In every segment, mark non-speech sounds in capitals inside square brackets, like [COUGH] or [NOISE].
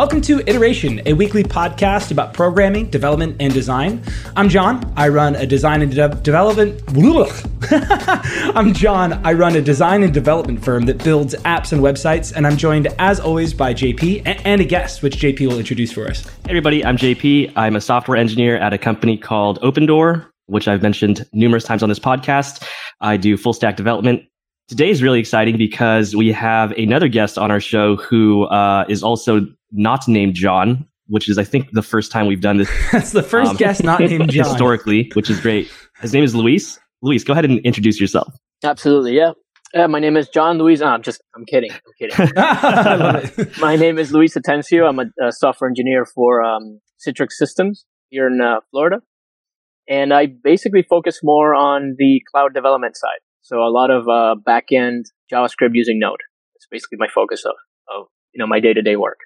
Welcome to Iteration, a weekly podcast about programming, development, and design. I'm John. I run a design and de- development. [LAUGHS] I'm John. I run a design and development firm that builds apps and websites, and I'm joined, as always, by JP and, a guest, which JP will introduce for us. Hey everybody, I'm JP. I'm a software engineer at a company called Opendoor, which I've mentioned numerous times on this podcast. I do full stack development Today is really exciting because we have another guest on our show who uh, is also not named John, which is, I think, the first time we've done this. [LAUGHS] That's the first um, guest not named John. Historically, which is great. His name is Luis. Luis, go ahead and introduce yourself. Absolutely, yeah. Uh, my name is John Luis. Oh, I'm just, I'm kidding. I'm kidding. [LAUGHS] [LAUGHS] my name is Luis Atencio. I'm a, a software engineer for um, Citrix Systems here in uh, Florida. And I basically focus more on the cloud development side. So a lot of uh, backend JavaScript using Node. It's basically my focus of, of you know my day to day work.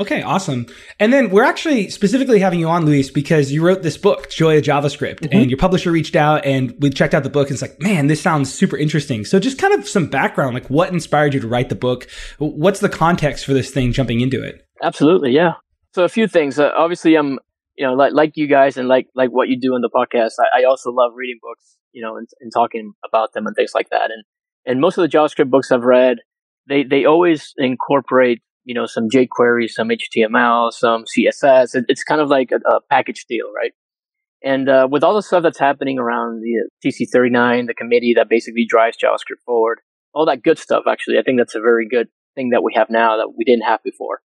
Okay, awesome. And then we're actually specifically having you on, Luis, because you wrote this book, Joy of JavaScript, mm-hmm. and your publisher reached out and we checked out the book and it's like, man, this sounds super interesting. So just kind of some background, like what inspired you to write the book? What's the context for this thing jumping into it? Absolutely, yeah. So a few things. Uh, obviously, I'm you know like like you guys and like like what you do in the podcast. I, I also love reading books you know, and, and talking about them and things like that. And and most of the JavaScript books I've read, they they always incorporate you know some jQuery, some HTML, some CSS. It, it's kind of like a, a, package deal, right? And uh, with all the stuff that's happening around the TC39, the committee that basically drives JavaScript forward, all that good stuff. Actually, I think that's a very good thing that we have now that we didn't have before.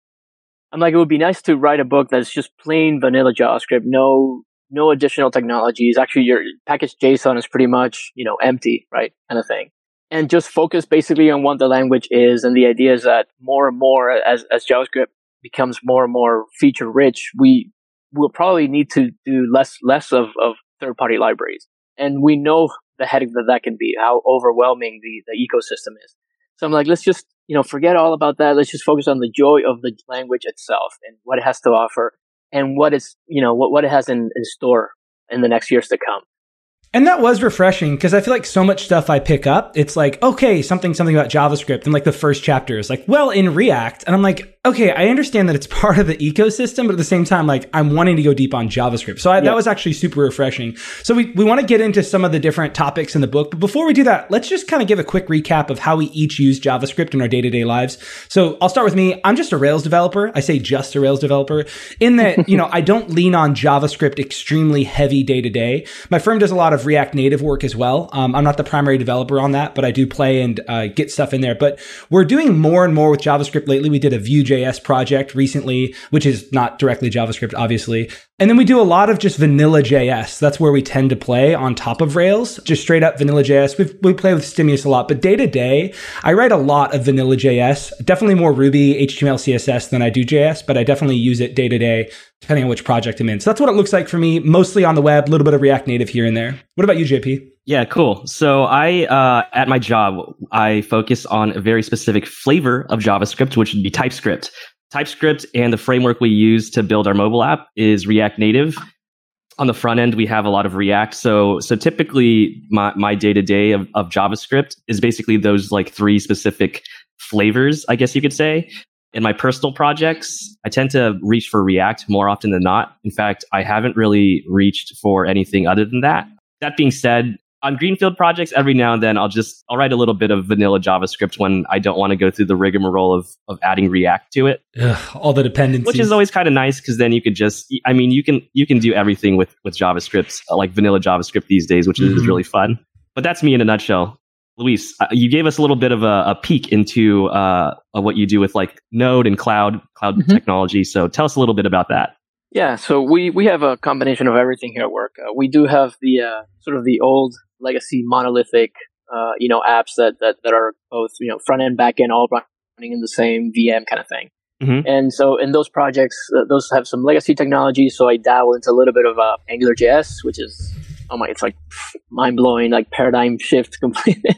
I'm like, it would be nice to write a book that's just plain vanilla JavaScript, no no additional technologies. Actually, your package JSON is pretty much, you know, empty, right? Kind of thing. And just focus basically on what the language is. And the idea is that more and more as, as JavaScript becomes more and more feature rich, we will probably need to do less, less of, of third party libraries. And we know the headache that that can be, how overwhelming the, the ecosystem is. So I'm like, let's just, you know, forget all about that. Let's just focus on the joy of the language itself and what it has to offer and what is you know what what it has in, in store in the next years to come. And that was refreshing because I feel like so much stuff I pick up, it's like, okay, something, something about JavaScript. And like the first chapter is like, well, in React. And I'm like, okay, I understand that it's [LAUGHS] part of the ecosystem, but at the same time, like I'm wanting to go deep on JavaScript. So I, yeah. that was actually super refreshing. So we, we want to get into some of the different topics in the book. But before we do that, let's just kind of give a quick recap of how we each use JavaScript in our day to day lives. So I'll start with me. I'm just a Rails developer. I say just a Rails developer in that, [LAUGHS] you know, I don't lean on JavaScript extremely heavy day to day. My firm does a lot of React Native work as well. Um, I'm not the primary developer on that, but I do play and uh, get stuff in there. But we're doing more and more with JavaScript lately. We did a Vue.js project recently, which is not directly JavaScript, obviously. And then we do a lot of just vanilla JS. That's where we tend to play on top of Rails, just straight up vanilla JS. we we play with Stimulus a lot, but day to day, I write a lot of vanilla JS, definitely more Ruby, HTML, CSS than I do JS, but I definitely use it day to day depending on which project I'm in. So that's what it looks like for me, mostly on the web, a little bit of React Native here and there. What about you, JP? Yeah, cool. So I, uh, at my job, I focus on a very specific flavor of JavaScript, which would be TypeScript. TypeScript and the framework we use to build our mobile app is React Native. On the front end, we have a lot of React. So, so typically my, my day to day of JavaScript is basically those like three specific flavors, I guess you could say. In my personal projects, I tend to reach for React more often than not. In fact, I haven't really reached for anything other than that. That being said, on greenfield projects every now and then i'll just i'll write a little bit of vanilla javascript when i don't want to go through the rigmarole of of adding react to it Ugh, all the dependencies which is always kind of nice because then you could just i mean you can you can do everything with with javascript uh, like vanilla javascript these days which mm-hmm. is really fun but that's me in a nutshell luis uh, you gave us a little bit of a, a peek into uh, what you do with like node and cloud cloud mm-hmm. technology so tell us a little bit about that yeah, so we, we have a combination of everything here at work. Uh, we do have the uh, sort of the old legacy monolithic, uh, you know, apps that, that, that are both, you know, front end, back end, all running in the same VM kind of thing. Mm-hmm. And so in those projects, uh, those have some legacy technology. So I dabble into a little bit of uh, AngularJS, which is, oh my, it's like mind blowing, like paradigm shift [LAUGHS] completely,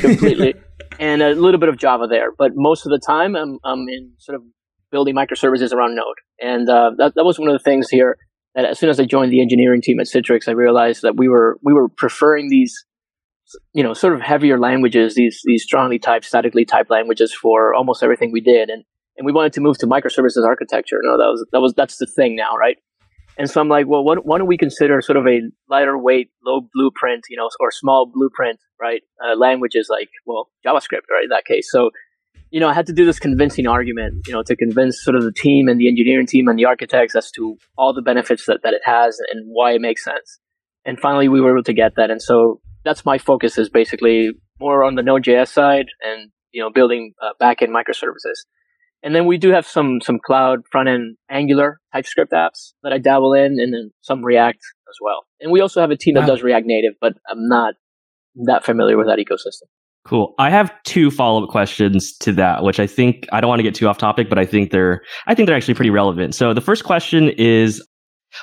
completely. [LAUGHS] and a little bit of Java there. But most of the time I'm, I'm in sort of building microservices around Node. And uh, that, that was one of the things here and as soon as I joined the engineering team at Citrix, I realized that we were we were preferring these, you know, sort of heavier languages, these these strongly typed, statically typed languages for almost everything we did. And and we wanted to move to microservices architecture. No, that was that was that's the thing now, right? And so I'm like, well, what, why don't we consider sort of a lighter weight, low blueprint, you know, or small blueprint, right? Uh, languages like, well, JavaScript, right? In that case. So, you know, I had to do this convincing argument, you know, to convince sort of the team and the engineering team and the architects as to all the benefits that, that it has and why it makes sense. And finally, we were able to get that. And so that's my focus is basically more on the Node.js side and, you know, building uh, backend microservices. And then we do have some some cloud front end Angular TypeScript apps that I dabble in, and then some React as well. And we also have a team that does React Native, but I'm not that familiar with that ecosystem. Cool. I have two follow up questions to that, which I think I don't want to get too off topic, but I think they're I think they're actually pretty relevant. So the first question is,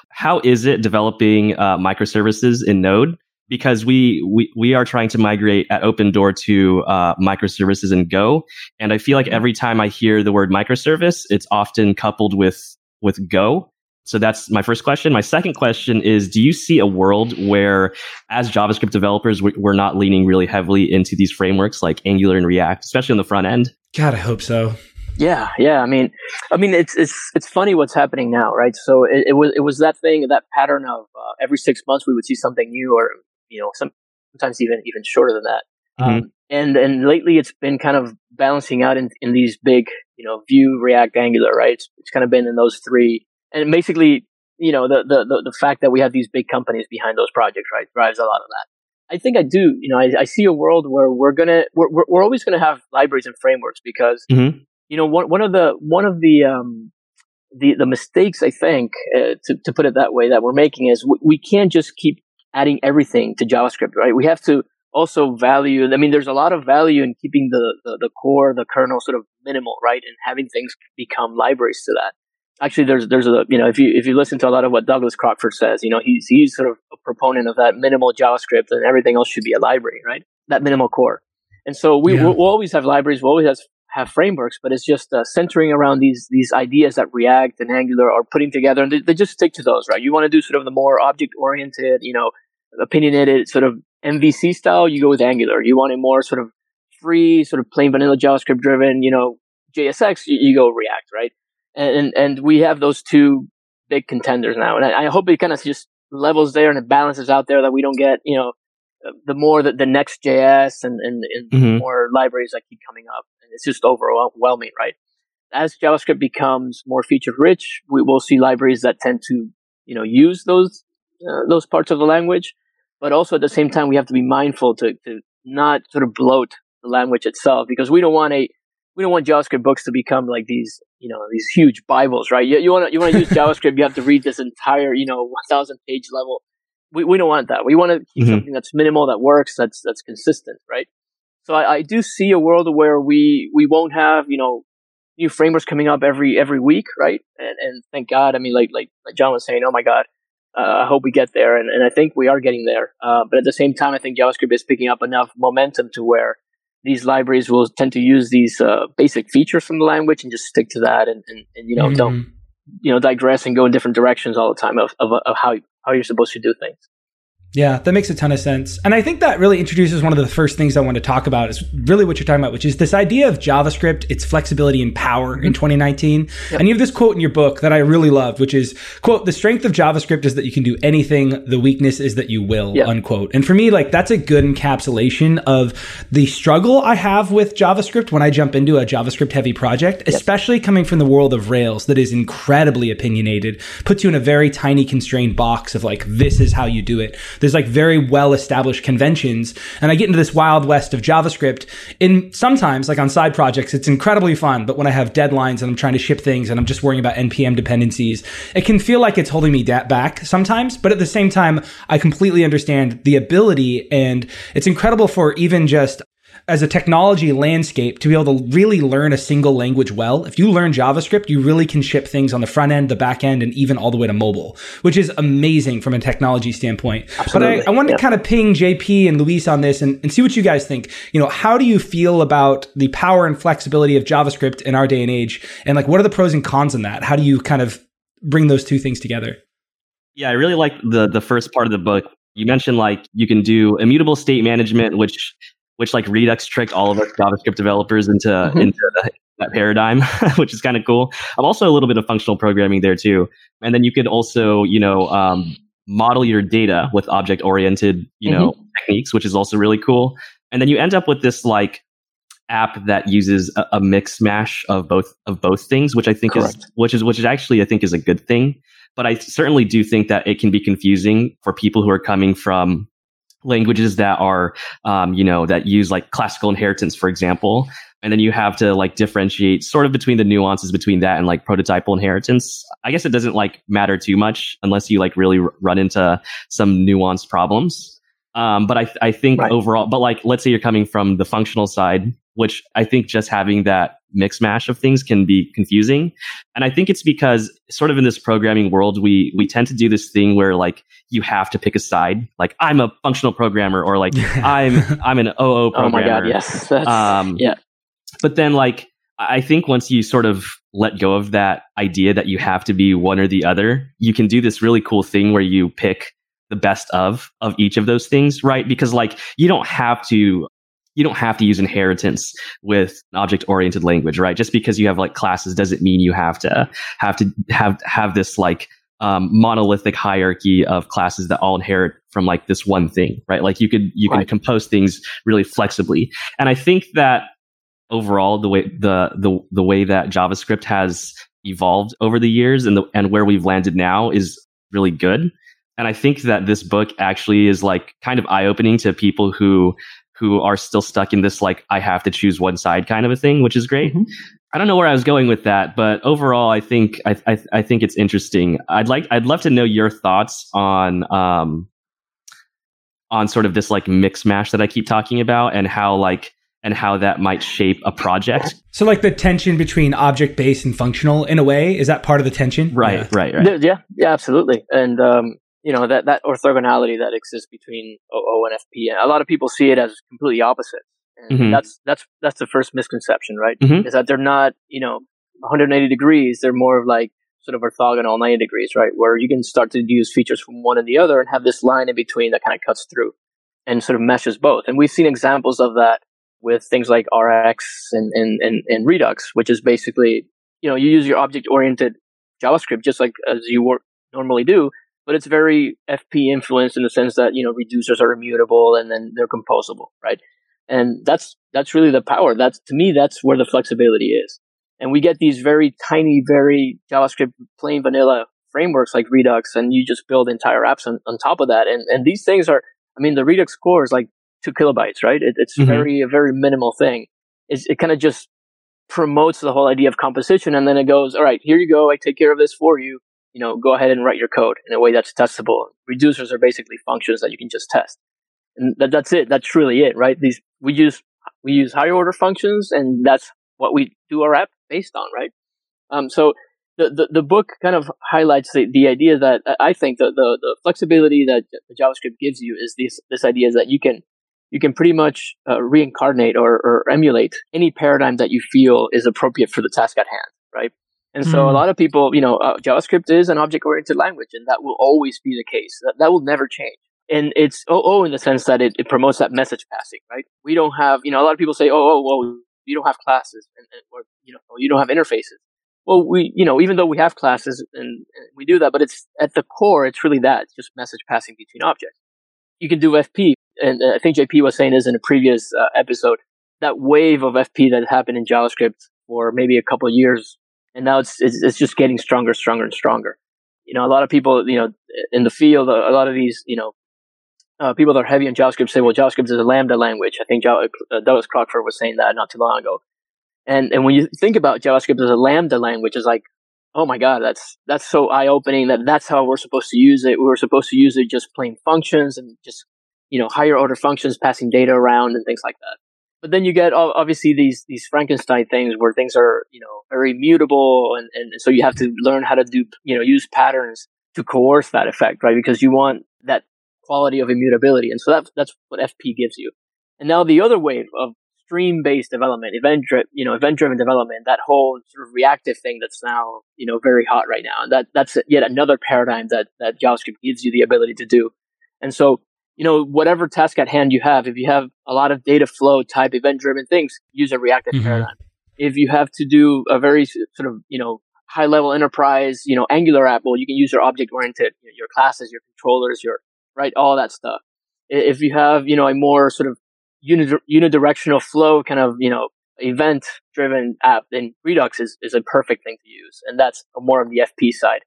how is it developing uh, microservices in Node? because we, we, we are trying to migrate at Opendoor to uh, microservices in Go. And I feel like every time I hear the word microservice, it's often coupled with, with Go. So that's my first question. My second question is Do you see a world where, as JavaScript developers, we're not leaning really heavily into these frameworks like Angular and React, especially on the front end? God, I hope so. Yeah, yeah. I mean, I mean, it's it's it's funny what's happening now, right? So it, it was it was that thing, that pattern of uh, every six months we would see something new, or you know, some, sometimes even even shorter than that. Mm-hmm. Um, and and lately it's been kind of balancing out in, in these big, you know, Vue, React, Angular, right? It's, it's kind of been in those three, and basically, you know, the, the the the fact that we have these big companies behind those projects, right, drives a lot of that. I think I do. You know, I, I see a world where we're gonna we're we're, we're always gonna have libraries and frameworks because mm-hmm. you know one one of the one of the um, the the mistakes I think uh, to to put it that way that we're making is we, we can't just keep adding everything to JavaScript, right? We have to also value, I mean, there's a lot of value in keeping the, the, the core, the kernel sort of minimal, right? And having things become libraries to that. Actually, there's, there's a, you know, if you, if you listen to a lot of what Douglas Crockford says, you know, he's, he's sort of a proponent of that minimal JavaScript and everything else should be a library, right? That minimal core. And so we, yeah. we'll, we'll always have libraries. We'll always have have frameworks, but it's just uh, centering around these these ideas that React and Angular are putting together, and they, they just stick to those, right? You want to do sort of the more object oriented, you know, opinionated sort of MVC style, you go with Angular. You want a more sort of free, sort of plain vanilla JavaScript driven, you know, JSX, you, you go React, right? And, and, we have those two big contenders now, and I, I hope it kind of just levels there and it balances out there that we don't get, you know, the more that the next JS and, and, and mm-hmm. more libraries that keep coming up. And it's just overwhelming, right? As JavaScript becomes more feature rich, we will see libraries that tend to, you know, use those, uh, those parts of the language. But also at the same time, we have to be mindful to, to not sort of bloat the language itself because we don't want a, we don't want JavaScript books to become like these, you know, these huge Bibles, right? You, you want to, you want to use [LAUGHS] JavaScript, you have to read this entire, you know, 1000 page level we, we don't want that. We want to keep mm-hmm. something that's minimal, that works, that's that's consistent, right? So I, I do see a world where we we won't have you know new frameworks coming up every every week, right? And and thank God. I mean, like like, like John was saying, oh my God, uh, I hope we get there, and, and I think we are getting there. Uh, but at the same time, I think JavaScript is picking up enough momentum to where these libraries will tend to use these uh, basic features from the language and just stick to that, and, and, and you know mm-hmm. don't you know digress and go in different directions all the time of, of, of how how you're supposed to do things. Yeah, that makes a ton of sense. And I think that really introduces one of the first things I want to talk about is really what you're talking about, which is this idea of JavaScript, its flexibility and power mm-hmm. in 2019. Yep. And you have this quote in your book that I really loved, which is, quote, the strength of JavaScript is that you can do anything. The weakness is that you will, yep. unquote. And for me, like that's a good encapsulation of the struggle I have with JavaScript when I jump into a JavaScript heavy project, yep. especially coming from the world of Rails that is incredibly opinionated, puts you in a very tiny constrained box of like, this is how you do it there's like very well established conventions. And I get into this wild west of JavaScript. In sometimes, like on side projects, it's incredibly fun. But when I have deadlines and I'm trying to ship things and I'm just worrying about NPM dependencies, it can feel like it's holding me back sometimes. But at the same time, I completely understand the ability and it's incredible for even just as a technology landscape to be able to really learn a single language well. If you learn JavaScript, you really can ship things on the front end, the back end, and even all the way to mobile, which is amazing from a technology standpoint. Absolutely. But I, I wanted yeah. to kind of ping JP and Luis on this and, and see what you guys think. You know, how do you feel about the power and flexibility of JavaScript in our day and age? And like, what are the pros and cons in that? How do you kind of bring those two things together? Yeah, I really like the the first part of the book. You mentioned like you can do immutable state management, which which like Redux tricked all of us JavaScript developers into Mhm. into the, that paradigm, [LAUGHS] which is kind of cool. I'm also a little bit of functional programming there too, and then you could also you know um, model your data with object oriented you know techniques, which is also really cool. And then you end up with this like app that uses a, a mix mash of both of both things, which I think is which is which is actually I think is a good thing. But I certainly do think that it can be confusing for people who are coming from languages that are um, you know that use like classical inheritance for example. And then you have to like differentiate sort of between the nuances between that and like prototypal inheritance. I guess it doesn't like matter too much unless you like really r- run into some nuanced problems. Um, but I, I think Right. overall but like let's say you're coming from the functional side which i think just having that mix mash of things can be confusing and i think it's because sort of in this programming world we we tend to do this thing where like you have to pick a side like i'm a functional programmer or like [LAUGHS] i'm i'm an oo programmer. Oh programmer my god, yes. That's, um, yeah. But then, like, I I think once you sort of let go of that idea that you have to be one or the other, you can do this really cool thing where you pick the best of of each of those things, right? Because like you don't have to you don't have to use inheritance with object oriented language, right? Just because you have like classes doesn't mean you have to have to have have this like um, monolithic hierarchy of classes that all inherit from like this one thing, right? Like you could you can compose things really flexibly, and I think that overall the way the the the way that JavaScript has evolved over the years and the and where we've landed now is really good. And I think that this book actually is like kind of eye opening to people who who are still stuck in this like I have to choose one side kind of a thing, which is great. Mhm. I don't know where I was going with that, but overall, I think I, I I think it's interesting. I'd like I'd love to know your thoughts on um on sort of this like mix mash that I keep talking about and how like and how that might shape a project. so like the tension between object based and functional in a way is that part of the tension? Right, Yeah. right, right. Yeah, yeah, yeah, absolutely. And um, you know that that orthogonality that exists between OO and FP, and a lot of people see it as completely opposite. And Mhm. that's that's that's the first misconception, right? Mhm. Is that they're not, you know, 180 degrees. They're more of like sort of orthogonal 90 degrees, right? Where you can start to use features from one and the other and have this line in between that kind of cuts through and sort of meshes both. And we've seen examples of that with things like RX and, and, and, and Redux, which is basically, you know, you use your object oriented JavaScript just like as you work, normally do, but it's very FP influenced in the sense that, you know, reducers are immutable and then they're composable, right? And that's, that's really the power. That's, to me, that's where the flexibility is. And we get these very tiny, very JavaScript plain vanilla frameworks like Redux and you just build entire apps on, on top of that. And, and these things are, I mean, the Redux core is like two kilobytes, right? It, it's Mhm. very, a very minimal thing. It's, it kind of just promotes the whole idea of composition. And then it goes, all right, here you go. I take care of this for you. You know, go ahead and write your code in a way that's testable. Reducers are basically functions that you can just test. And that, that's it. That's really it, right? These, we use, we use higher order functions and that's what we do our app based on, right? Um, so the, the, the book kind of highlights the, the idea that uh, I think the, the, the flexibility that the JavaScript gives you is this, this idea that you can, you can pretty much uh, reincarnate or, or emulate any paradigm that you feel is appropriate for the task at hand, right? And so Mm. a lot of people, you know, uh, JavaScript is an object-oriented language, and that will always be the case. That, that will never change. And it's OO in the sense that it, it promotes that message passing, right? We don't have, you know, a lot of people say, oh, oh, well, you don't have classes, and, and or you know, you don't have interfaces. Well, we, you know, even though we have classes and, and we do that, but it's at the core, it's really that, it's just message passing between objects. You can do FP, and uh, I think JP was saying this in a previous uh, episode. That wave of FP that happened in JavaScript for maybe a couple of years, and now it's, it's it's just getting stronger, stronger, and stronger. You know, a lot of people, you know, in the field, a lot of these, you know, uh, people that are heavy on JavaScript say, well, JavaScript is a Lambda language. I think Java, uh, Douglas Crockford was saying that not too long ago. And and when you think about JavaScript as a Lambda language, it's like, oh my god, that's that's so eye opening that that's how we're supposed to use it. We were supposed to use it just plain functions and just you know higher order functions passing data around and things like that. But then you get obviously these these Frankenstein things where things are you know very mutable and, and so you have to learn how to do you know use patterns to coerce that effect, right? Because you want that quality of immutability, and so that's that's what FP gives you. And now the other wave of stream-based development, event you know event-driven development, that whole sort of reactive thing that's now you know very hot right now, and that that's yet another paradigm that that JavaScript gives you the ability to do. And so you know, whatever task at hand you have, if you have a lot of data flow type event driven things, use a reactive mm-hmm. paradigm. If you have to do a very sort of, you know, high level enterprise, you know, Angular app, well, you can use your object oriented, you know, your classes, your controllers, your, right, all that stuff. If you have, you know, a more sort of unidirectional flow kind of, you know, event driven app, then Redux is, is a perfect thing to use. And that's more of the FP side.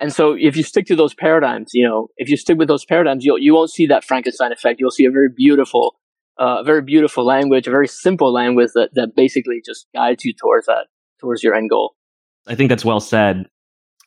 And so if you stick to those paradigms, you know, if you stick with those paradigms, you'll, you won't see that Frankenstein effect. You'll see a very beautiful, uh, very beautiful language, a very simple language that, that basically just guides you towards that, towards your end goal. I think that's well said.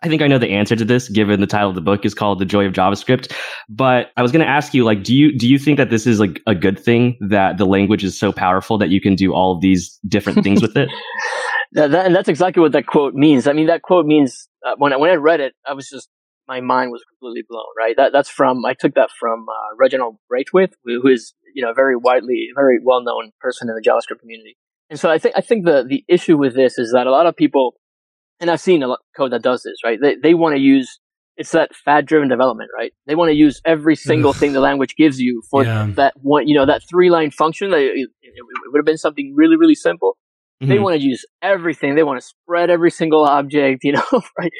I think I know the answer to this, given the title of the book is called "The Joy of JavaScript." But I was going to ask you, like, do you do you think that this is like a good thing that the language is so powerful that you can do all of these different things with it? [LAUGHS] that, that, and that's exactly what that quote means. I mean, that quote means uh, when I, when I read it, I was just my mind was completely blown. Right? That that's from I took that from uh, Reginald Braithwaite, who, is you know very widely, very well known person in the JavaScript community. And so I think I think the the issue with this is that a lot of people, and I've seen a lot of code that does this. Right? They they want to use it's that fad driven development, right? They want to use every single thing the language gives you for yeah. that one, you know, that three line function. It, it, it, would have been something really, really simple. Mm-hmm. They want to use everything. They want to spread every single object, [LAUGHS] you know, right?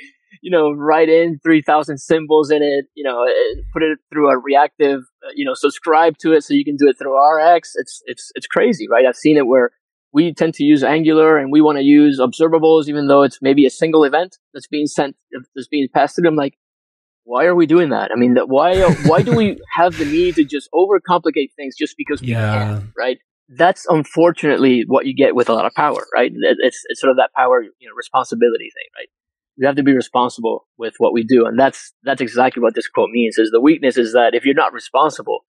You know, write in 3000 symbols in it, you know, put it through a reactive, uh, you know, subscribe to it so you can do it through RX. It's, it's, it's crazy, right? I've seen it where we tend to use Angular and we want to use observables, even though it's maybe a single event that's being sent, that's being passed to them. Like, why are we doing that? I mean, that why, uh, [LAUGHS] why do we have the need to just overcomplicate things just because we yeah. can, right? that's unfortunately what you get with a lot of power, right? It's, it's sort of that power, you know, responsibility thing, right? We have to be responsible with what we do. And that's, that's exactly what this quote means is the weakness is that if you're not responsible,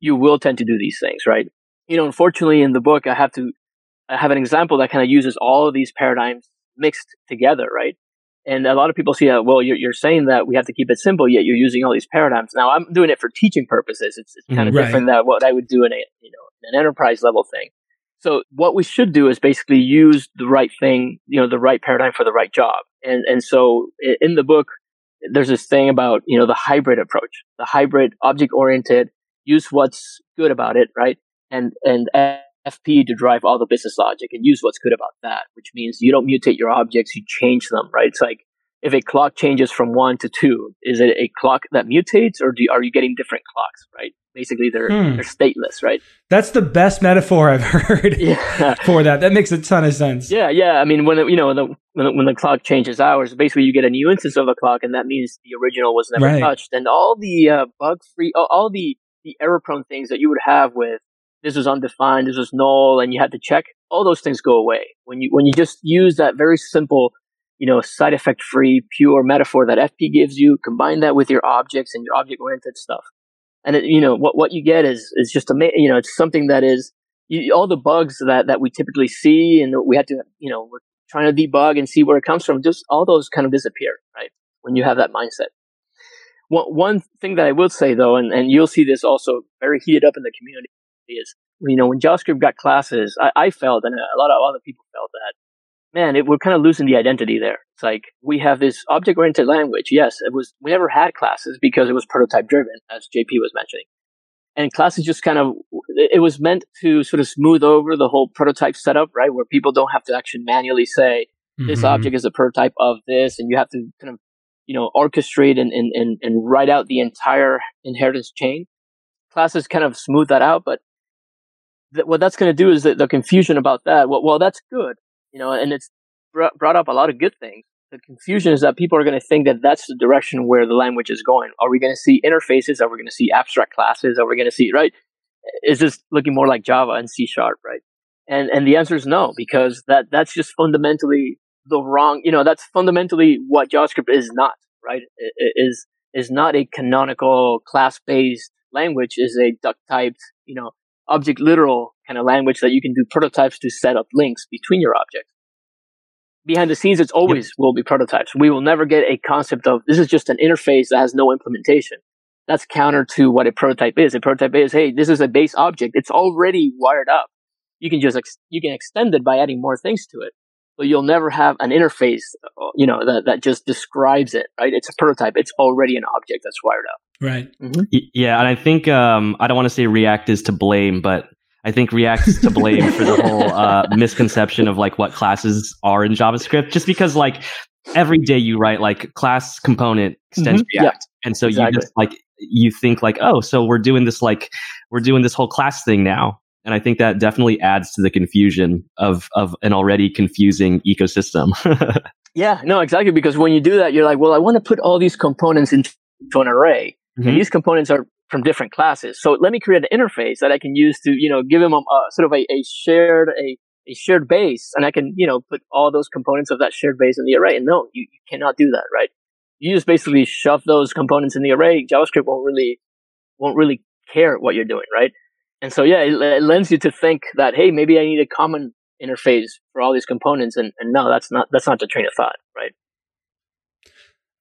you will tend to do these things, right? You know, unfortunately in the book, I have to, I have an example that kind of uses all of these paradigms mixed together, right? And a lot of people see that, well, you're, you're saying that we have to keep it simple, yet you're using all these paradigms. Now, I'm doing it for teaching purposes. It's, it's kind of mm, right. different than what I would do in a, you know, an enterprise level thing. So what we should do is basically use the right thing, you know, the right paradigm for the right job. And, and so in the book, there's this thing about, you know, the hybrid approach, the hybrid object oriented, use what's good about it, right? And, and FP to drive all the business logic and use what's good about that, which means you don't mutate your objects, you change them, right? It's like if a clock changes from one to two, is it a clock that mutates or do, are you getting different clocks, right? Basically, they're, hmm. they're stateless, right? That's the best metaphor I've [LAUGHS] heard yeah. [LAUGHS] for that. That makes a ton of sense. Yeah, yeah. I mean, when, it, you know, the, when, the, when the clock changes hours, basically you get a new instance of a clock and that means the original was never right. touched. And all the uh, bug free, all, all the, the error prone things that you would have with this was undefined, this was null, and you had to check. All those things go away when you when you just use that very simple, you know, side effect free, pure metaphor that FP gives you. Combine that with your objects and your object oriented stuff, and it, you know what what you get is is just a you know it's something that is you, all the bugs that that we typically see and we had to you know we're trying to debug and see where it comes from. Just all those kind of disappear, right? When you have that mindset. One, one thing that I will say though, and, and you'll see this also very heated up in the community, is, you know, when JavaScript got classes, I, I felt, and a lot of other people felt that, man, it, we're kind of losing the identity there. It's like we have this object oriented language. Yes, it was, we never had classes because it was prototype driven, as JP was mentioning. And classes just kind of, it was meant to sort of smooth over the whole prototype setup, right? Where people don't have to actually manually say, this mm-hmm. object is a prototype of this, and you have to kind of, you know, orchestrate and, and, and, and write out the entire inheritance chain. Classes kind of smooth that out, but what that's going to do is that the confusion about that. Well, well, that's good, you know, and it's br- brought up a lot of good things. The confusion is that people are going to think that that's the direction where the language is going. Are we going to see interfaces? Are we going to see abstract classes? Are we going to see right? Is this looking more like Java and C sharp, right? And and the answer is no, because that that's just fundamentally the wrong. You know, that's fundamentally what JavaScript is not, right? It, it is is not a canonical class based language. Is a duck typed, you know, object literal kind of language that you can do prototypes to set up links between your objects. Behind the scenes, it's always yep. will be prototypes. We will never get a concept of this is just an interface that has no implementation. That's counter to what a prototype is. A prototype is, hey, this is a base object. It's already wired up. You can just, ex- you can extend it by adding more things to it, but you'll never have an interface, uh, you know, that, that just describes it, right? It's a prototype. It's already an object that's wired up. Right. Mm-hmm. Yeah, and I think um, I don't want to say React is to blame, but I think React is to blame for the [LAUGHS] whole uh, misconception of like what classes are in JavaScript. Just because like every day you write like class component extends mm-hmm. React, yeah. and so exactly. you just like you think like oh so we're doing this like we're doing this whole class thing now and i think that definitely adds to the confusion of of an already confusing ecosystem [LAUGHS] yeah no exactly because when you do that you're like well i want to put all these components into an array mm-hmm. and these components are from different classes so let me create an interface that i can use to you know give them a, a sort of a, a shared a a shared base and I can, you know, put all those components of that shared base in the array. And no, you, you cannot do that, right? You just basically shove those components in the array. JavaScript won't really, won't really care what you're doing, right? And so, yeah, it, it lends you to think that, hey, maybe I need a common interface for all these components. And, and no, that's not, that's not the train of thought, right?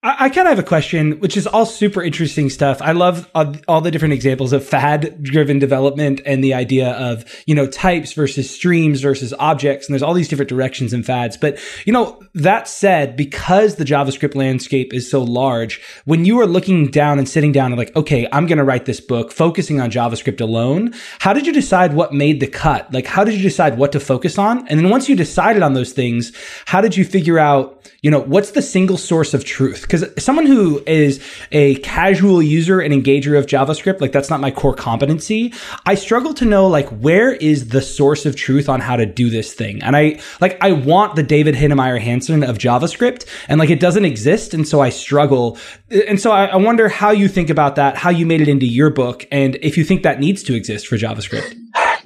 I, kind of have a question, which is all super interesting stuff. I love all, all the different examples of fad driven development and the idea of, you know, types versus streams versus objects. And there's all these different directions and fads. But, you know, that said, because the JavaScript landscape is so large, when you are looking down and sitting down and like, okay, I'm going to write this book focusing on JavaScript alone, how did you decide what made the cut? Like, how did you decide what to focus on? And then once you decided on those things, how did you figure out, you know, what's the single source of truth? because someone who is a casual user and engager of JavaScript, like that's not my core competency. I struggle to know like where is the source of truth on how to do this thing. And I like I want the David Heinemeier Hansson of JavaScript, and like it doesn't exist, and so I struggle. And so I, I wonder how you think about that, how you made it into your book, and if you think that needs to exist for JavaScript.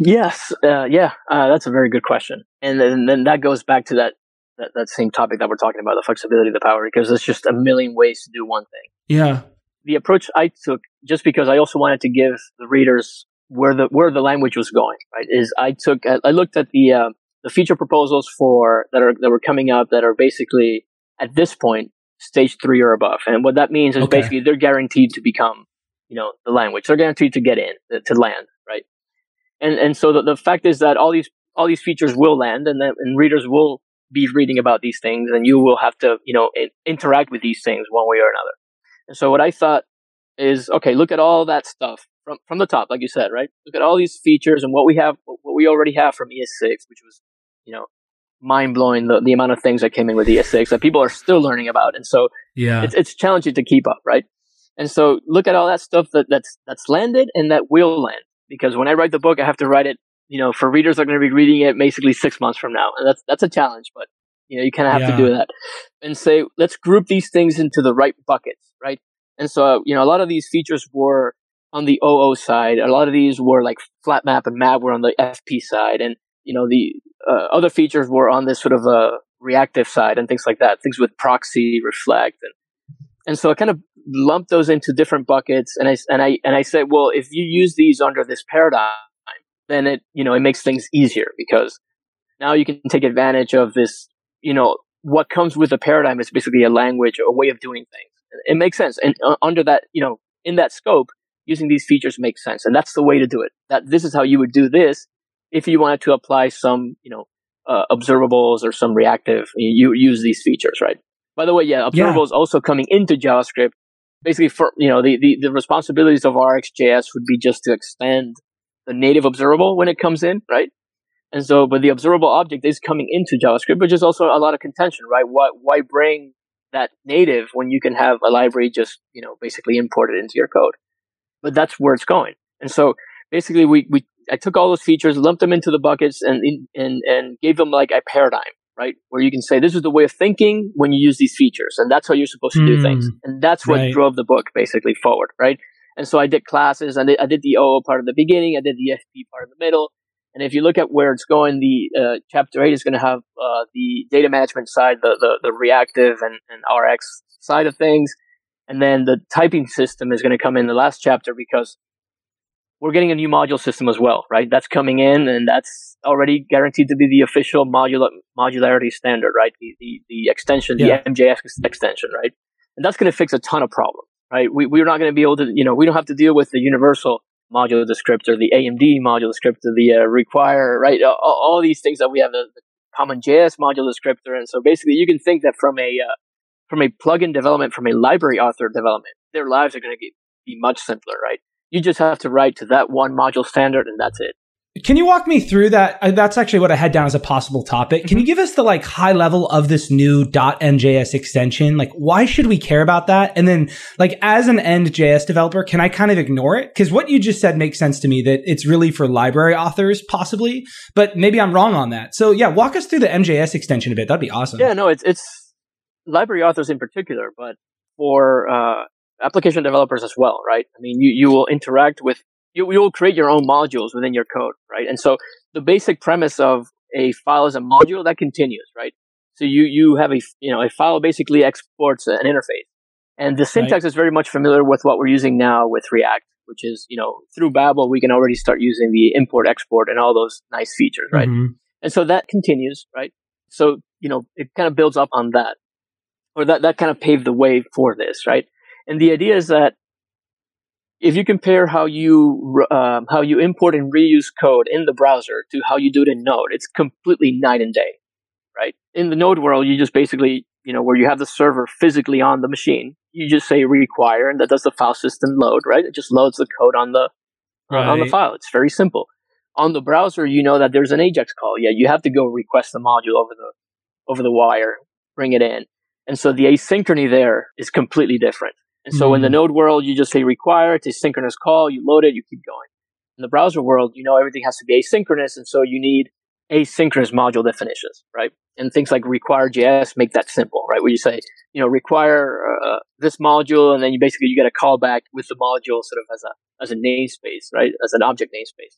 Yes, uh, yeah, uh, that's a very good question, and then, then that goes back to that that, that same topic that we're talking about, the flexibility, the power, because there's just a million ways to do one thing. Yeah. The approach I took, just because I also wanted to give the readers where the where the language was going, right? Is I took I looked at the uh, the feature proposals for that are that were coming up that are basically at this point stage three or above, and what that means is okay. basically they're guaranteed to become you know the language. They're guaranteed to get in to land, right? And and so the, the fact is that all these all these features will land, and then and readers will be reading about these things and you will have to, you know, in, interact with these things one way or another. And so what I thought is, okay, look at all that stuff from, from the top, like you said, right? Look at all these features and what we have, what we already have from ES6, which was, you know, mind blowing the, the amount of things that came in with ES6 that people are still learning about. And so yeah, it's, it's challenging to keep up, right? And so look at all that stuff that, that's, that's landed and that will land. Because when I write the book, I have to write it you know, for readers are going to be reading it basically six months from now. And that's, that's a challenge, but you know, you kind of have yeah. to do that and say, let's group these things into the right buckets, right? And so, you know, a lot of these features were on the OO side. A lot of these were like flat map and map were on the FP side. And, you know, the uh, other features were on this sort of a uh, reactive side and things like that, things with proxy, reflect. And, and so I kind of lumped those into different buckets. And I, and I, and I said, well, if you use these under this paradigm, then it, you know, it makes things easier because now you can take advantage of this, you know, what comes with a paradigm is basically a language, a way of doing things. It makes sense. And uh, under that, you know, in that scope, using these features makes sense. And that's the way to do it. That this is how you would do this if you wanted to apply some, you know, uh, observables or some reactive, you, use these features, right? By the way, yeah, observables yeah. also coming into JavaScript. Basically, for you know, the, the, the responsibilities of RxJS would be just to extend the native observable when it comes in, right? And so, but the observable object is coming into JavaScript, which is also a lot of contention, right? Why, why bring that native when you can have a library just, you know, basically imported into your code? But that's where it's going. And so basically we, we, I took all those features, lumped them into the buckets and, and, and gave them like a paradigm, right? Where you can say, this is the way of thinking when you use these features. And that's how you're supposed to mm, do things. And that's what right. drove the book basically forward, right? And so I did classes. I did, I did the OO part of the beginning. I did the FP part of the middle. And if you look at where it's going, the uh, chapter eight is going to have uh, the data management side, the, the, the reactive and, and RX side of things. And then the typing system is going to come in the last chapter because we're getting a new module system as well, right? That's coming in and that's already guaranteed to be the official modular, modularity standard, right? The, the, the extension, yeah. the MJS extension, right? And that's going to fix a ton of problems right? We, we're not going to be able to, you know, we don't have to deal with the universal modular descriptor, the AMD modular descriptor, the uh, require, right? All, all, these things that we have, the, the, common JS modular descriptor. And so basically you can think that from a, uh, from a plugin development, from a library author development, their lives are going to be much simpler, right? You just have to write to that one module standard and that's it. Can you walk me through that? Uh, that's actually what I had down as a possible topic. Can you give us the like high level of this new .mjs extension? Like, why should we care about that? And then, like, as an end JS developer, can I kind of ignore it? Because what you just said makes sense to me that it's really for library authors, possibly, but maybe I'm wrong on that. So, yeah, walk us through the MJS extension a bit. That'd be awesome. Yeah, no, it's it's library authors in particular, but for uh, application developers as well, right? I mean, you you will interact with you, you will create your own modules within your code, right? And so the basic premise of a file as a module that continues, right? So you, you have a, you know, a file basically exports an interface. And the syntax right. is very much familiar with what we're using now with React, which is, you know, through Babel, we can already start using the import, export, and all those nice features, right? Mm-hmm. And so that continues, right? So, you know, it kind of builds up on that. Or that, that kind of paved the way for this, right? And the idea is that if you compare how you um, how you import and reuse code in the browser to how you do it in Node, it's completely night and day, right? In the Node world, you just basically you know where you have the server physically on the machine, you just say require, and that does the file system load, right? It just loads the code on the right. on the file. It's very simple. On the browser, you know that there's an AJAX call. Yeah, you have to go request the module over the over the wire, bring it in, and so the asynchrony there is completely different. And so mm-hmm. in the hmm. node world, you just say require, it's a synchronous call, you load it, you keep going. In the browser world, you know everything has to be asynchronous, and so you need asynchronous module definitions, right? And things like require JS make that simple, right? Where you say, you know, require uh, this module, and then you basically you get a callback with the module sort of as a as a namespace, right? As an object namespace.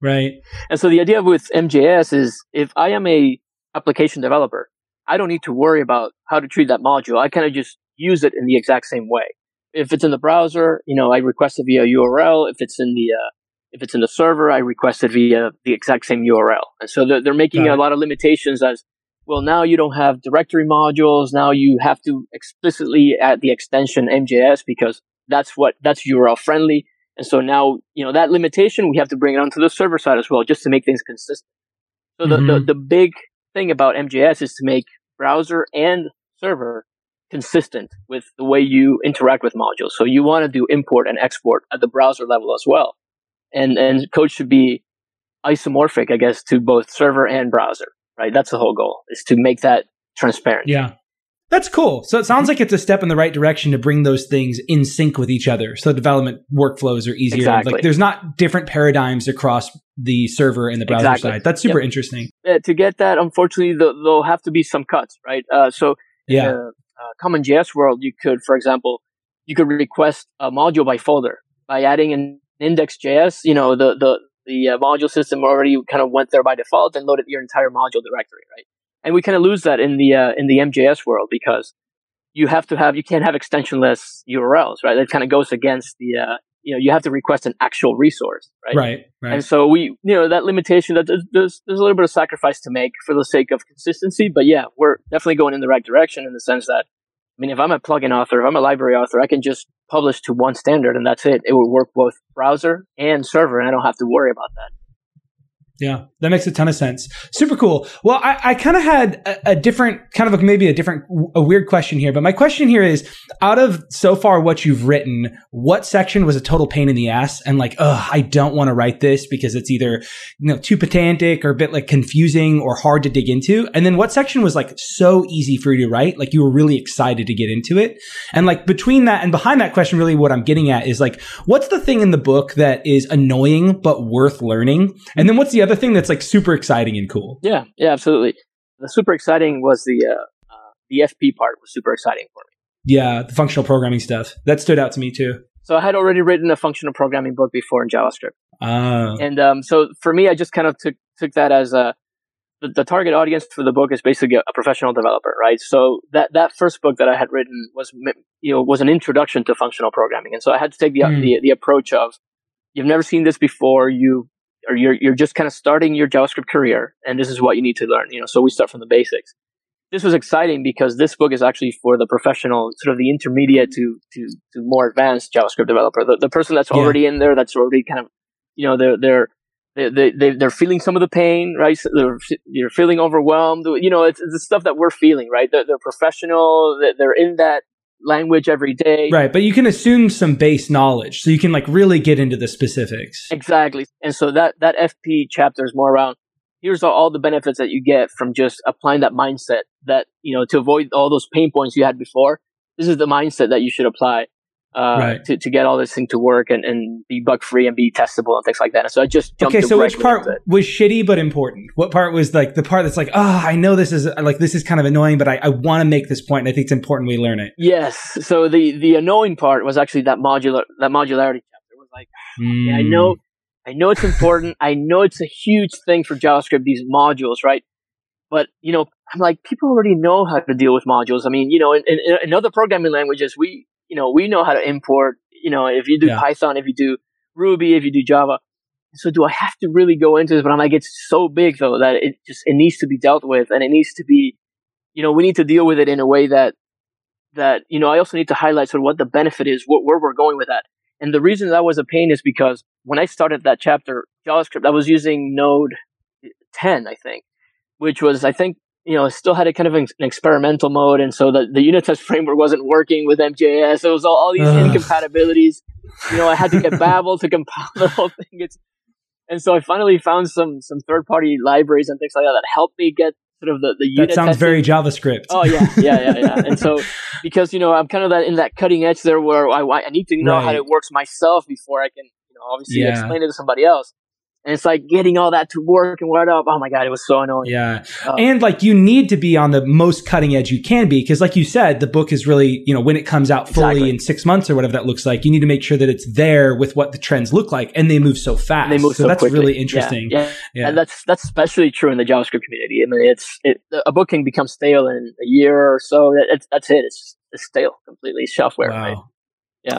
Right. And so the idea with MJS is if I am a application developer, I don't need to worry about how to treat that module. I kind of just use it in the exact same way. If it's in the browser, you know, I request it via URL. If it's in the uh, if it's in the server, I request it via the exact same URL. And so they're, they're making a lot of limitations as well. Now you don't have directory modules. Now you have to explicitly add the extension MJS because that's what that's URL friendly. And so now, you know, that limitation, we have to bring it onto the server side as well, just to make things consistent. So mm-hmm. the, the, the big thing about MJS is to make browser and server consistent with the way you interact with modules. So you want to do import and export at the browser level as well. And, and code should be isomorphic, I guess, to both server and browser, right? That's the whole goal is to make that transparent. Yeah. That's cool. So it sounds like it's a step in the right direction to bring those things in sync with each other. So development workflows are easier. Exactly. Like there's not different paradigms across the server and the browser exactly. side. That's super yep. interesting. Uh, to get that, unfortunately, there'll have to be some cuts, right? Uh, so yeah. Uh, uh, Common JS world, you could, for example, you could request a module by folder by adding an index.js. You know, the the the uh, module system already kind of went there by default and loaded your entire module directory, right? And we kind of lose that in the uh, in the MJS world because you have to have you can't have extensionless URLs, right? That kind of goes against the uh, you know you have to request an actual resource right right, right. and so we you know that limitation that there's, there's, there's a little bit of sacrifice to make for the sake of consistency but yeah we're definitely going in the right direction in the sense that i mean if i'm a plugin author if i'm a library author i can just publish to one standard and that's it. It will work both browser and server and i don't have to worry about that yeah, that makes a ton of sense. Super cool. Well, I, I kind of had a, a, different, kind of a, maybe a different, a weird question here, but my question here is out of so far what you've written, what section was a total pain in the ass and like, oh, I don't want to write this because it's either, you know, too pedantic or a bit like confusing or hard to dig into? And then what section was like so easy for you to write? Like you were really excited to get into it. And like between that and behind that question, really what I'm getting at is like, what's the thing in the book that is annoying but worth learning? And then what's the other thing that's like super exciting and cool. Yeah, yeah, absolutely. The super exciting was the uh, uh, the FP part was super exciting for me. Yeah, the functional programming stuff that stood out to me too. So I had already written a functional programming book before in JavaScript, uh. and um, so for me, I just kind of took took that as a the, the, target audience for the book is basically a, a, professional developer, right? So that that first book that I had written was you know was an introduction to functional programming, and so I had to take the mm. the, the approach of you've never seen this before, you or you're you're just kind of starting your JavaScript career, and this is what you need to learn. You know, so we start from the basics. This was exciting because this book is actually for the professional, sort of the intermediate to to to more advanced JavaScript developer, the, the person that's already yeah. in there, that's already kind of, you know, they're they're they, they, they're feeling some of the pain, right? So they're, they're feeling overwhelmed. You know, it's, it's the stuff that we're feeling, right? They're, they're professional. They're in that language every day. Right, but you can assume some base knowledge, so you can like really get into the specifics. Exactly, and so that that FP chapter is more around here's all, all the benefits that you get from just applying that mindset that you know to avoid all those pain points you had before. This is the mindset that you should apply uh, Right. to, to get all this thing to work and, and be bug free and be testable and things like that. And so I just jumped Okay, so which part was shitty but important? What part was like the part that's like, oh, I know this is like this is kind of annoying, but I, I want to make this point, and I think it's important we learn it. Yes. So the the annoying part was actually that modular that modularity chapter It was like yeah, I Mm. know I know it's important. I know it's a huge thing for JavaScript these modules, right? But you know, I'm like people already know how to deal with modules. I mean, you know, in, in, in other programming languages, we you know we know how to import. You know, if you do Yeah. Python, if you do Ruby, if you do Java. So do I have to really go into this? But I'm like, it's so big though that it just it needs to be dealt with, and it needs to be, you know, we need to deal with it in a way that that you know. I also need to highlight sort of what the benefit is, what, where we're going with that. And the reason that was a pain is because when I started that chapter, JavaScript, I was using Node 10, I think, which was, I think, you know, still had a kind of an experimental mode. And so the, the unit test [LAUGHS] framework wasn't working with MJS. It was all, all these Ugh. incompatibilities. You know, I had to get [LAUGHS] Babel to compile the whole thing. It's, and so I finally found some, some third party libraries and things like that that helped me get sort of the, the unit That sounds testing very JavaScript. Oh yeah, yeah, yeah, yeah. [LAUGHS] and so because you know I'm kind of that in that cutting edge there where I I need to know how it works myself before I can you know obviously Yeah. explain it to somebody else. And it's like getting all that to work and what up. Oh my god, it was so annoying. Yeah. Um, and like you need to be on the most cutting edge you can be because like you said the book is really you know when it comes out fully Exactly. in six months or whatever that looks like you need to make sure that it's there with what the trends look like and they move so fast they move so, that's quickly. really interesting Yeah, Yeah. and that's that's especially true in the JavaScript community. I mean, it's it, a book can become stale in a year or so. That, that's it. It's, it's stale completely. It's shelfware. wow Right?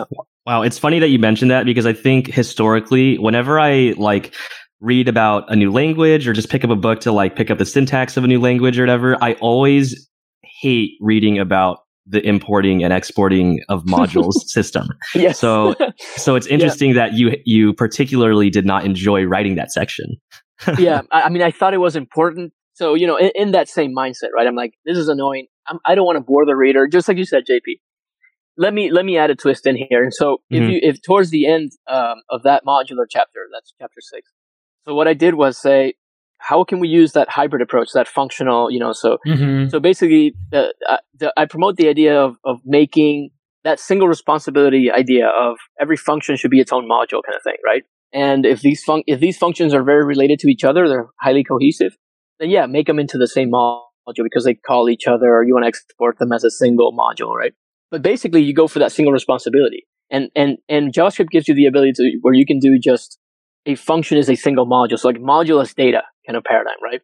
Wow, it's funny that you mentioned that because I think historically, whenever I like read about a new language or just pick up a book to like pick up the syntax of a new language or whatever, I always hate reading about the importing and exporting of modules [LAUGHS] system. Yes. So [LAUGHS] so it's interesting that you you particularly did not enjoy writing that section. [LAUGHS] yeah, I, I mean, I thought it was important. So you know, in, in that same mindset, right? I'm like, this is annoying. I'm, I don't want to bore the reader, just like you said, JP. Let me let me add a twist in here. And so, if Mhm. you if towards the end um, of that modular chapter, that's chapter six. So what I did was say, how can we use that hybrid approach, that functional, you know? So Mhm. so basically, uh, the, I promote the idea of, of making that single responsibility idea of every function should be its own module kind of thing, right? And if these fun- if these functions are very related to each other, they're highly cohesive, then yeah, make them into the same module because they call each other or you want to export them as a single module, right? But basically, you go for that single responsibility. And, and, and JavaScript gives you the ability to, where you can do just a function is a single module. So like modulus data kind of paradigm, right?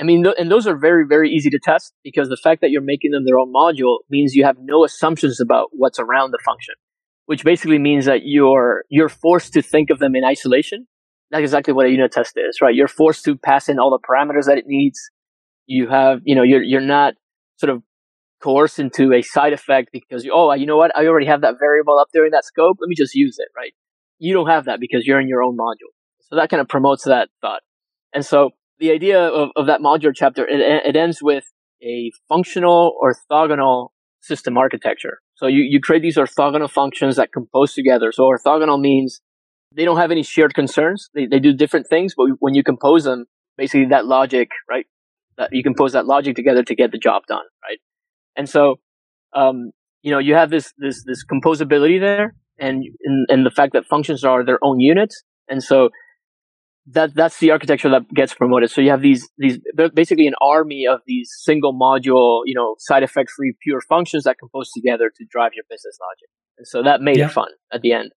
I mean, th- and those are very, very easy to test because the fact that you're making them their own module means you have no assumptions about what's around the function, which basically means that you're you're forced to think of them in isolation. That's exactly what a unit test is, right? You're forced to pass in all the parameters that it needs. You have, you know, you're you're not sort of coerced into a side effect because you, oh, you know what? I already have that variable up there in that scope. Let me just use it, right? You don't have that because you're in your own module. So that kind of promotes that thought. And so the idea of, of that modular chapter, it, it ends with a functional orthogonal system architecture. So you, you create these orthogonal functions that compose together. So orthogonal means they don't have any shared concerns. They, they do different things, but when you compose them, basically that logic, right? That you compose that logic together to get the job done, right? And so, um, you know, you have this, this, this composability there and, and, and the fact that functions are their own units. And so that that's the architecture that gets promoted. So you have these these they're basically an army of these single module, you know, side effect free pure functions that compose together to drive your business logic. And so that made Yeah. it fun at the end.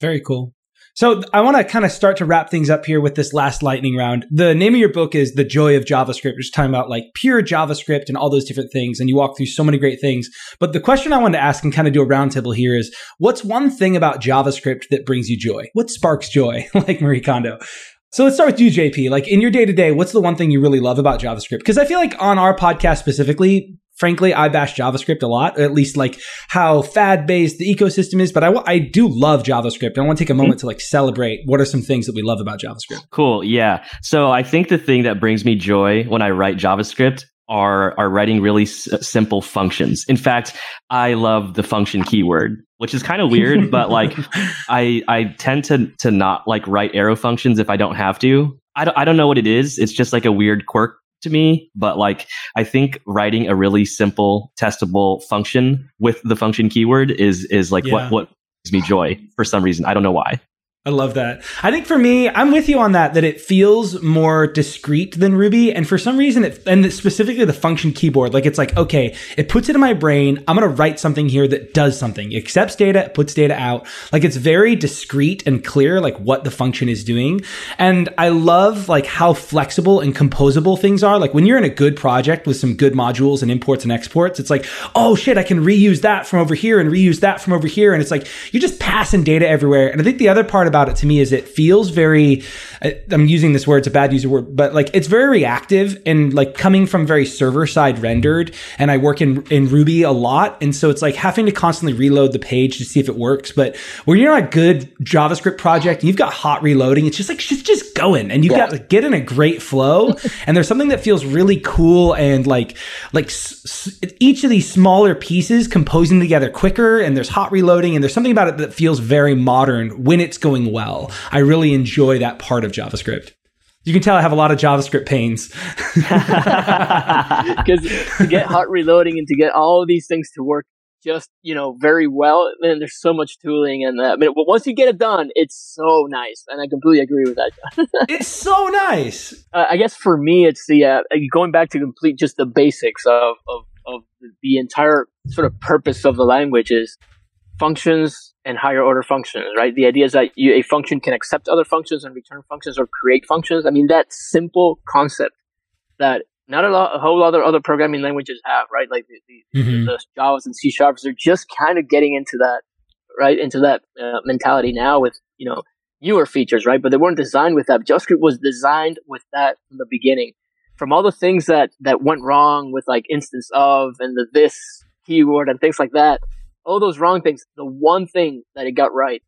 Very cool. So I want to kind of start to wrap things up here with this last lightning round. The name of your book is The Joy of JavaScript, which is talking about like pure JavaScript and all those different things. And you walk through so many great things. But the question I wanted to ask and kind of do a roundtable here is what's one thing about JavaScript that brings you joy? What sparks joy, [LAUGHS] like Marie Kondo? So let's start with you, JP. Like in your day to day, what's the one thing you really love about JavaScript? Because I feel like on our podcast specifically, frankly, I bash JavaScript a lot, at least like how fad based the ecosystem is. But I, I do love JavaScript. I want to take a mm-hmm. moment to like celebrate what are some things that we love about JavaScript. Cool. Yeah. So I think the thing that brings me joy when I write JavaScript are are writing really s- simple functions. In fact, I love the function keyword, which is kind of weird, but like [LAUGHS] I I tend to to not like write arrow functions if I don't have to. I don't I don't know what it is. It's just like a weird quirk to me, but like I think writing a really simple testable function with the function keyword is is like Yeah. what what gives me joy for some reason. I don't know why. I love that. I think for me, I'm with you on that, that it feels more discrete than Ruby. And for some reason, it, and specifically the function keyword, like it's like, okay, it puts it in my brain. I'm going to write something here that does something, it accepts data, puts data out. Like it's very discrete and clear, like what the function is doing. And I love like how flexible and composable things are. Like when you're in a good project with some good modules and imports and exports, it's like, oh shit, I can reuse that from over here and reuse that from over here. And it's like, you're just passing data everywhere. And I think the other part about it to me is it feels very, I- I'm using this word, it's a bad user word, but like it's very reactive and like coming from very server side rendered. And I work in, in Ruby a lot. And so it's like having to constantly reload the page to see if it works. But when you're on a good JavaScript project and you've got hot reloading, it's just like, just, just going and you've Yeah. got to get in a great flow. [LAUGHS] and there's something that feels really cool and like, like s- s- each of these smaller pieces composing together quicker and there's hot reloading and there's something about it that feels very modern when it's going well. I really enjoy that part of JavaScript. You can tell I have a lot of JavaScript pains. [LAUGHS] [LAUGHS] because to get hot reloading and to get all of these things to work just you know very well then there's so much tooling and I mean, once you get it done it's so nice and i completely agree with that [LAUGHS] it's so nice. uh, i guess for me it's the uh, going back to complete just the basics of, of of the entire sort of purpose of the language is functions and higher order functions right the idea is that you, a function can accept other functions and return functions or create functions i mean that simple concept that not a, lot, a whole lot of other programming languages have, right? Like the, the, Mhm. the Javas and C sharps are just kind of getting into that, right? Into that uh, mentality now with you know newer features, right? But they weren't designed with that. JavaScript was designed with that from the beginning. From all the things that that went wrong with like instance of and the this keyword and things like that, all those wrong things. The one thing that it got right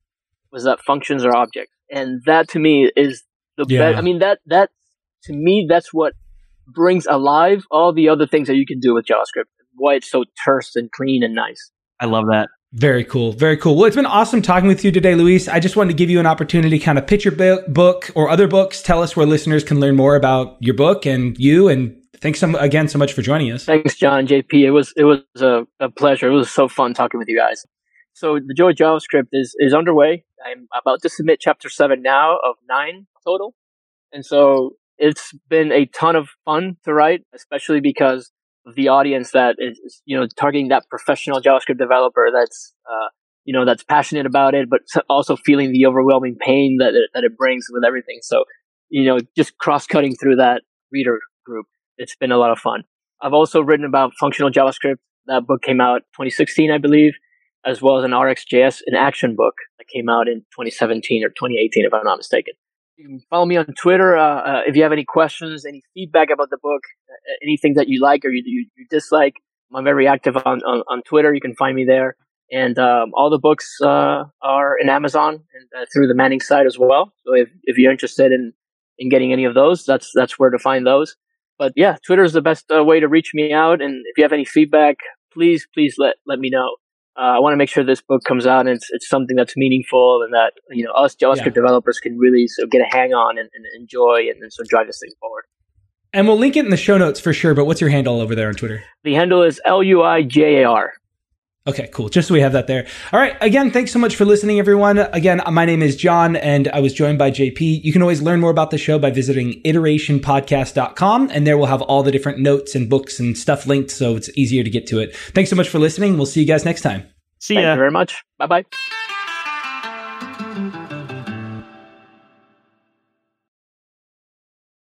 was that functions are objects, and that to me is the Yeah. best. I mean that that to me that's what brings alive all the other things that you can do with JavaScript. Why it's so terse and clean and nice. I love that. Very cool. Very cool. Well, it's been awesome talking with you today, Luis. I just wanted to give you an opportunity to kind of pitch your book or other books. Tell us where listeners can learn more about your book and you. And thanks so, again so much for joining us. Thanks, John JP. It was it was a, a pleasure. It was so fun talking with you guys. So the Joy JavaScript is is underway. I'm about to submit chapter seven now of nine total, and so it's been a ton of fun to write, especially because the audience that is you know targeting that professional JavaScript developer that's uh, you know that's passionate about it, but also feeling the overwhelming pain that it, that it brings with everything. So you know just cross cutting through that reader group. It's been a lot of fun. I've also written about functional JavaScript. That book came out 2016, I believe, as well as an RxJS in action book that came out in 2017 or 2018, if I'm not mistaken. You can follow me on Twitter uh, uh, if you have any questions, any feedback about the book, uh, anything that you like or you, you, you dislike. I'm very active on, on, on Twitter. You can find me there. And um, all the books uh, are in Amazon and uh, through the Manning site as well. So if, if you're interested in, in getting any of those, that's that's where to find those but yeah, Twitter is the best uh, way to reach me out. And if you have any feedback, please, please let let me know. Uh, I want to make sure this book comes out and it's, it's something that's meaningful and that you know us JavaScript Yeah. developers can really sort of get a hang on and, and enjoy and, and sort of drive this thing forward. And we'll link it in the show notes for sure. But what's your handle over there on Twitter? The handle is L U I J A R. Okay, cool. Just so we have that there. All right. Again, thanks so much for listening, everyone. Again, my name is John and I was joined by JP. You can always learn more about the show by visiting iterationpodcast.com and there we'll have all the different notes and books and stuff linked so it's easier to get to it. Thanks so much for listening. We'll see you guys next time. See Thank you very much. Bye bye.